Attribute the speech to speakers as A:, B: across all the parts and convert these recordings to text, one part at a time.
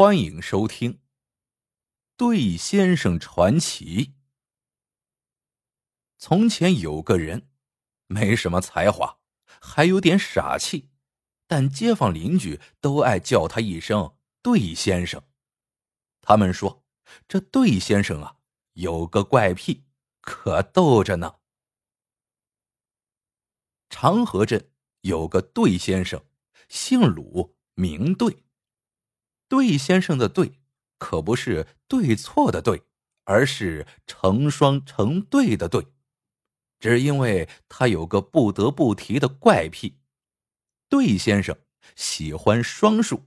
A: 欢迎收听《对先生传奇》。从前有个人，没什么才华，还有点傻气，但街坊邻居都爱叫他一声“对先生”。他们说，这对先生啊，有个怪癖，可逗着呢。长河镇有个对先生，姓鲁，名对。对先生的“对”，可不是对错的“对”，而是成双成对的“对”。只因为他有个不得不提的怪癖，对先生喜欢双数。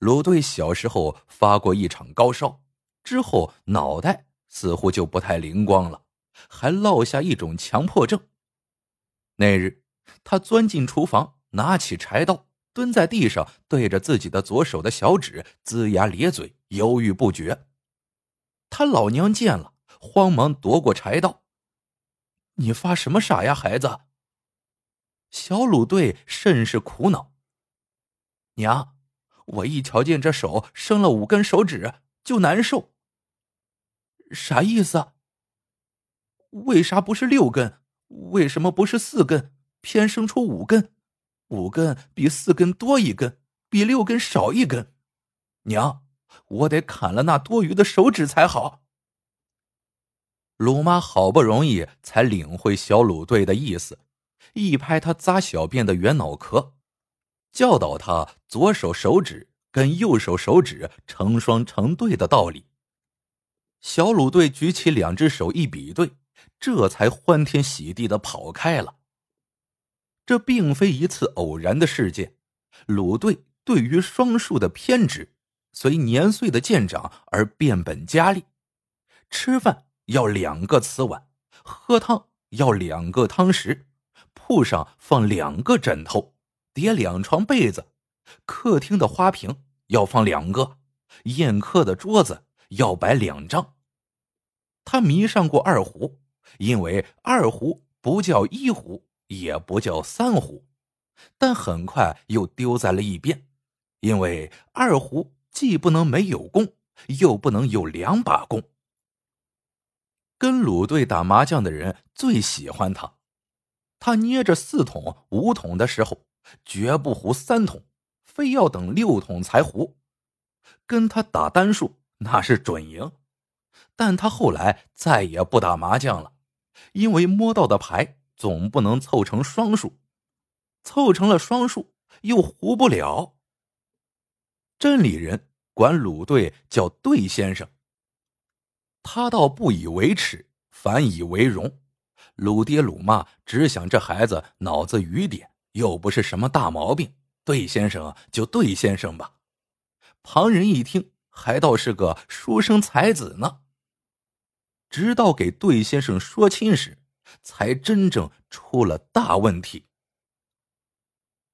A: 鲁队小时候发过一场高烧，之后脑袋似乎就不太灵光了，还落下一种强迫症。那日，他钻进厨房，拿起柴刀。蹲在地上，对着自己的左手的小指龇牙咧嘴，犹豫不决。他老娘见了，慌忙夺过柴刀：“你发什么傻呀，孩子？”小鲁队甚是苦恼：“娘，我一瞧见这手生了五根手指就难受。啥意思？为啥不是六根？为什么不是四根，偏生出五根？”五根比四根多一根，比六根少一根。娘，我得砍了那多余的手指才好。鲁妈好不容易才领会小鲁队的意思，一拍他扎小便的圆脑壳，教导他左手手指跟右手手指成双成对的道理。小鲁队举起两只手一比对，这才欢天喜地的跑开了。这并非一次偶然的事件，鲁队对于双数的偏执，随年岁的渐长而变本加厉。吃饭要两个瓷碗，喝汤要两个汤匙，铺上放两个枕头，叠两床被子，客厅的花瓶要放两个，宴客的桌子要摆两张。他迷上过二胡，因为二胡不叫一胡。也不叫三胡，但很快又丢在了一边，因为二胡既不能没有弓，又不能有两把弓。跟鲁队打麻将的人最喜欢他，他捏着四筒、五筒的时候，绝不胡三筒，非要等六筒才胡。跟他打单数那是准赢，但他后来再也不打麻将了，因为摸到的牌。总不能凑成双数，凑成了双数又胡不了。镇里人管鲁队叫对先生，他倒不以为耻，反以为荣。鲁爹鲁妈只想这孩子脑子愚点，又不是什么大毛病，对先生就对先生吧。旁人一听，还倒是个书生才子呢。直到给对先生说亲时。才真正出了大问题。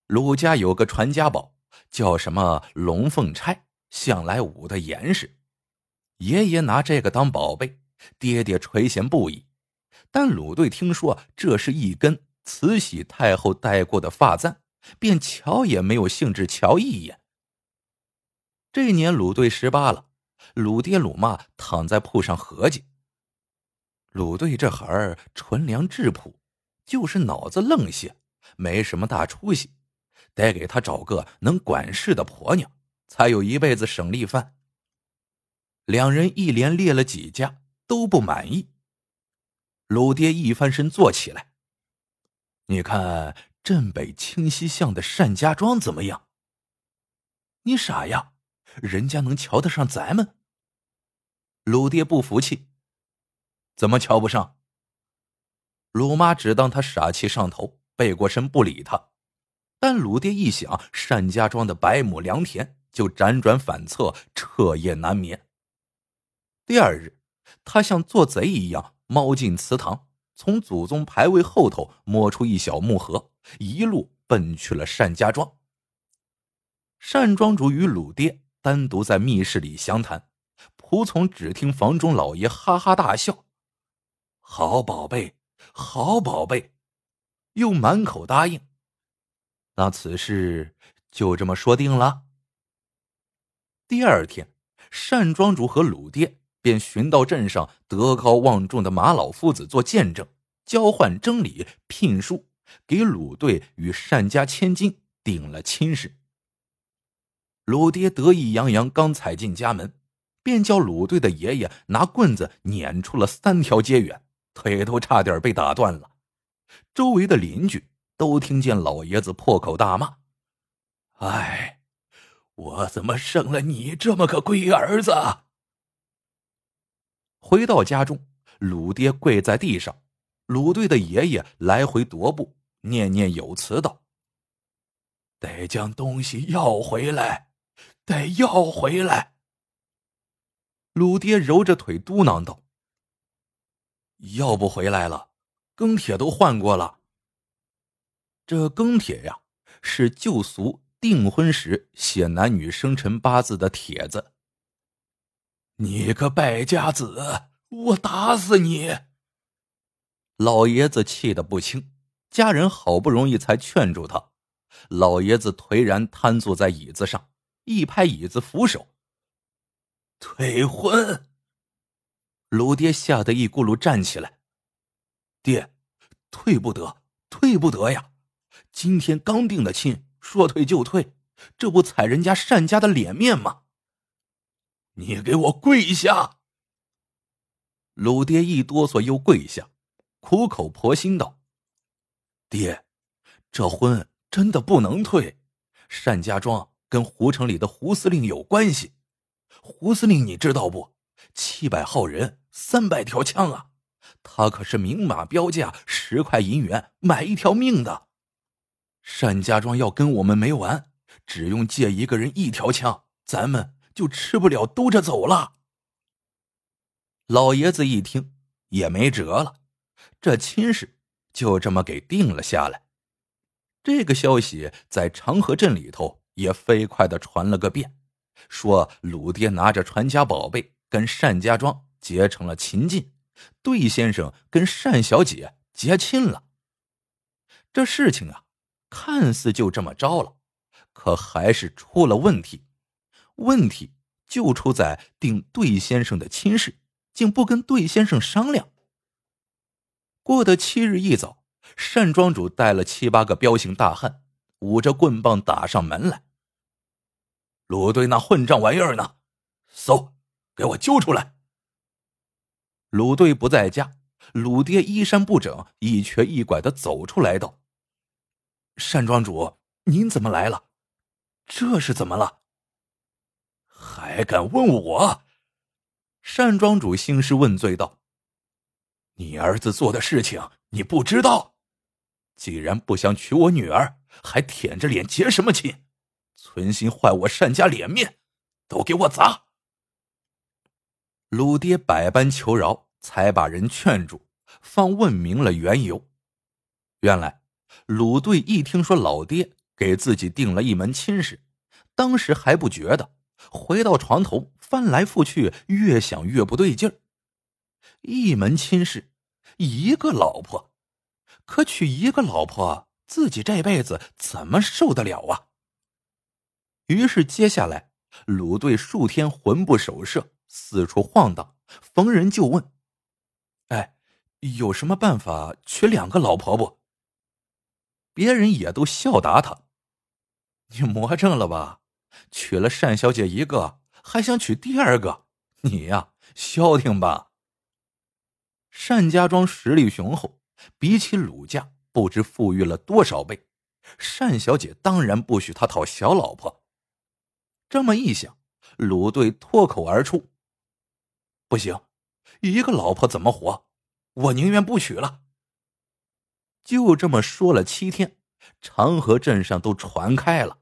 A: 鲁家有个传家宝，叫什么龙凤钗，向来捂得严实。爷爷拿这个当宝贝，爹爹垂涎不已。但鲁队听说这是一根慈禧太后戴过的发簪，便瞧也没有兴致瞧一眼。这年鲁队十八了，鲁爹鲁妈躺在铺上合计。鲁队这孩儿纯良质朴，就是脑子愣些，没什么大出息，得给他找个能管事的婆娘，才有一辈子省力饭。两人一连列了几家，都不满意。鲁爹一翻身坐起来：“你看镇北清溪巷的单家庄怎么样？”“你傻呀，人家能瞧得上咱们？”鲁爹不服气。怎么瞧不上？鲁妈只当他傻气上头，背过身不理他。但鲁爹一想单家庄的百亩良田，就辗转反侧，彻夜难眠。第二日，他像做贼一样猫进祠堂，从祖宗牌位后头摸出一小木盒，一路奔去了单家庄。单庄主与鲁爹单独在密室里详谈，仆从只听房中老爷哈哈大笑。好宝贝，好宝贝，又满口答应。那此事就这么说定了。第二天，单庄主和鲁爹便寻到镇上德高望重的马老夫子做见证，交换征礼聘书，给鲁队与单家千金定了亲事。鲁爹得意洋洋，刚踩进家门，便叫鲁队的爷爷拿棍子撵出了三条街远，腿都差点被打断了。周围的邻居都听见老爷子破口大骂：“
B: 哎，我怎么生了你这么个龟儿子？”
A: 回到家中，鲁爹跪在地上，鲁队的爷爷来回踱步，念念有词道：“
B: 得将东西要回来。”得要回来。
A: 鲁爹揉着腿嘟囔道：“要不回来了，庚帖都换过了。这庚帖呀，是旧俗订婚时写男女生辰八字的帖子。
B: 你个败家子，我打死你！”
A: 老爷子气得不轻，家人好不容易才劝住他。老爷子颓然瘫坐在椅子上。一拍椅子扶手，
B: 退婚。
A: 鲁爹吓得一咕噜站起来，爹，退不得，退不得呀！今天刚定的亲，说退就退，这不踩人家单家的脸面吗？
B: 你给我跪下！
A: 鲁爹一哆嗦又跪下，苦口婆心道：“爹，这婚真的不能退，单家庄。”跟胡城里的胡司令有关系，胡司令你知道不？七百号人，三百条枪啊！他可是明码标价十块银元买一条命的。单家庄要跟我们没完，只用借一个人一条枪，咱们就吃不了兜着走了。老爷子一听也没辙了，这亲事就这么给定了下来。这个消息在长河镇里头。也飞快的传了个遍，说鲁爹拿着传家宝贝跟单家庄结成了秦晋，对先生跟单小姐结亲了。这事情啊，看似就这么着了，可还是出了问题。问题就出在定对先生的亲事，竟不跟对先生商量。过得七日一早，单庄主带了七八个彪形大汉。捂着棍棒打上门来。鲁队那混账玩意儿呢？搜，给我揪出来！鲁队不在家，鲁爹衣衫不整，一瘸一拐的走出来道：“单庄主，您怎么来了？这是怎么了？
B: 还敢问我？”
A: 单庄主兴师问罪道：“
B: 你儿子做的事情你不知道？既然不想娶我女儿。”还舔着脸结什么亲？存心坏我单家脸面，都给我砸！
A: 鲁爹百般求饶，才把人劝住，方问明了缘由。原来鲁队一听说老爹给自己定了一门亲事，当时还不觉得，回到床头翻来覆去，越想越不对劲儿。一门亲事，一个老婆，可娶一个老婆。自己这辈子怎么受得了啊？于是接下来，鲁队数天魂不守舍，四处晃荡，逢人就问：“，有什么办法娶两个老婆不？”别人也都笑答他：“你魔怔了吧？娶了单小姐一个，还想娶第二个？你呀，消停吧。”单家庄实力雄厚，比起鲁家。不知富裕了多少倍，单小姐当然不许他讨小老婆。这么一想，鲁队脱口而出：“不行，一个老婆怎么活？我宁愿不娶了。”就这么说了七天，长河镇上都传开了。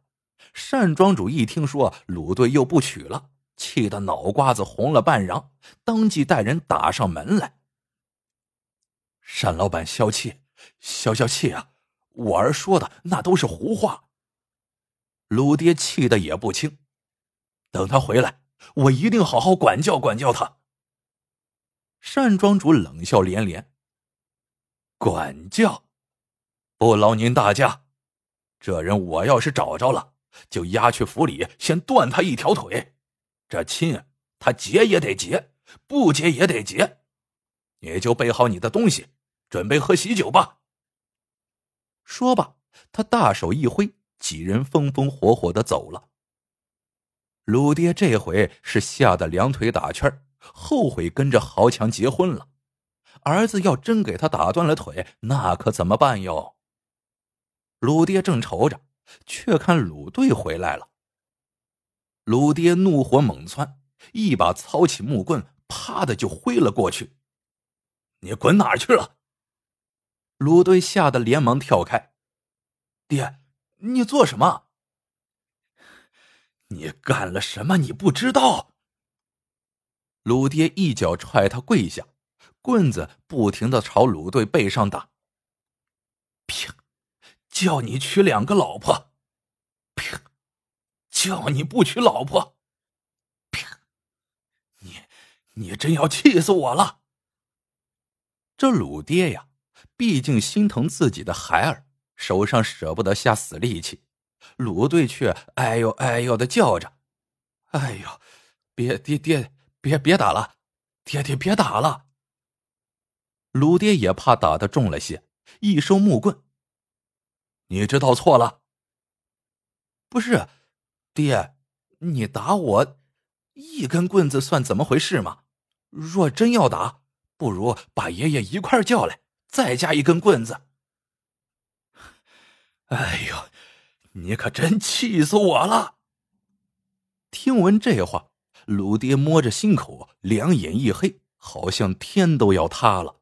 A: 单庄主一听说鲁队又不娶了，气得脑瓜子红了半瓤，当即带人打上门来。单老板消气。消消气啊！我儿说的那都是胡话。鲁爹气的也不轻，等他回来，我一定好好管教管教他。单庄主冷笑连连：“管教，不劳您大驾。这人我要是找着了，就押去府里，先断他一条腿，
B: 这亲他结也得结，不结也得结。你就备好你的东西，准备喝喜酒吧。
A: 说罢，他大手一挥，几人风风火火的走了。鲁爹这回是吓得两腿打圈，后悔跟着豪强结婚了。儿子要真给他打断了腿，那可怎么办哟？鲁爹正愁着，却看鲁队回来了。鲁爹怒火猛窜，一把操起木棍，啪的就挥了过去。
B: 你滚哪去了？
A: 鲁队吓得连忙跳开。
B: 爹，你做什么？你干了什么？你不知道？
A: 鲁爹一脚踹他跪下，棍子不停的朝鲁队背上打。
B: 啪！叫你娶两个老婆！啪！叫你不娶老婆！啪！你你真要气死我了！
A: 这鲁爹呀，毕竟心疼自己的孩儿，手上舍不得下死力气。鲁队却哎呦哎呦的叫着：“哎呦，别爹爹，别别打了，爹爹别打了。”鲁爹也怕打的重了些，一收木棍：“
B: 你知道错了。
A: 不是，爹，你打我，一根棍子算怎么回事吗？若真要打，不如把爷爷一块叫来，再加一根棍子。”
B: 哎呦！你可真气死我了！
A: 听闻这话，鲁爹摸着心口，两眼一黑，好像天都要塌了。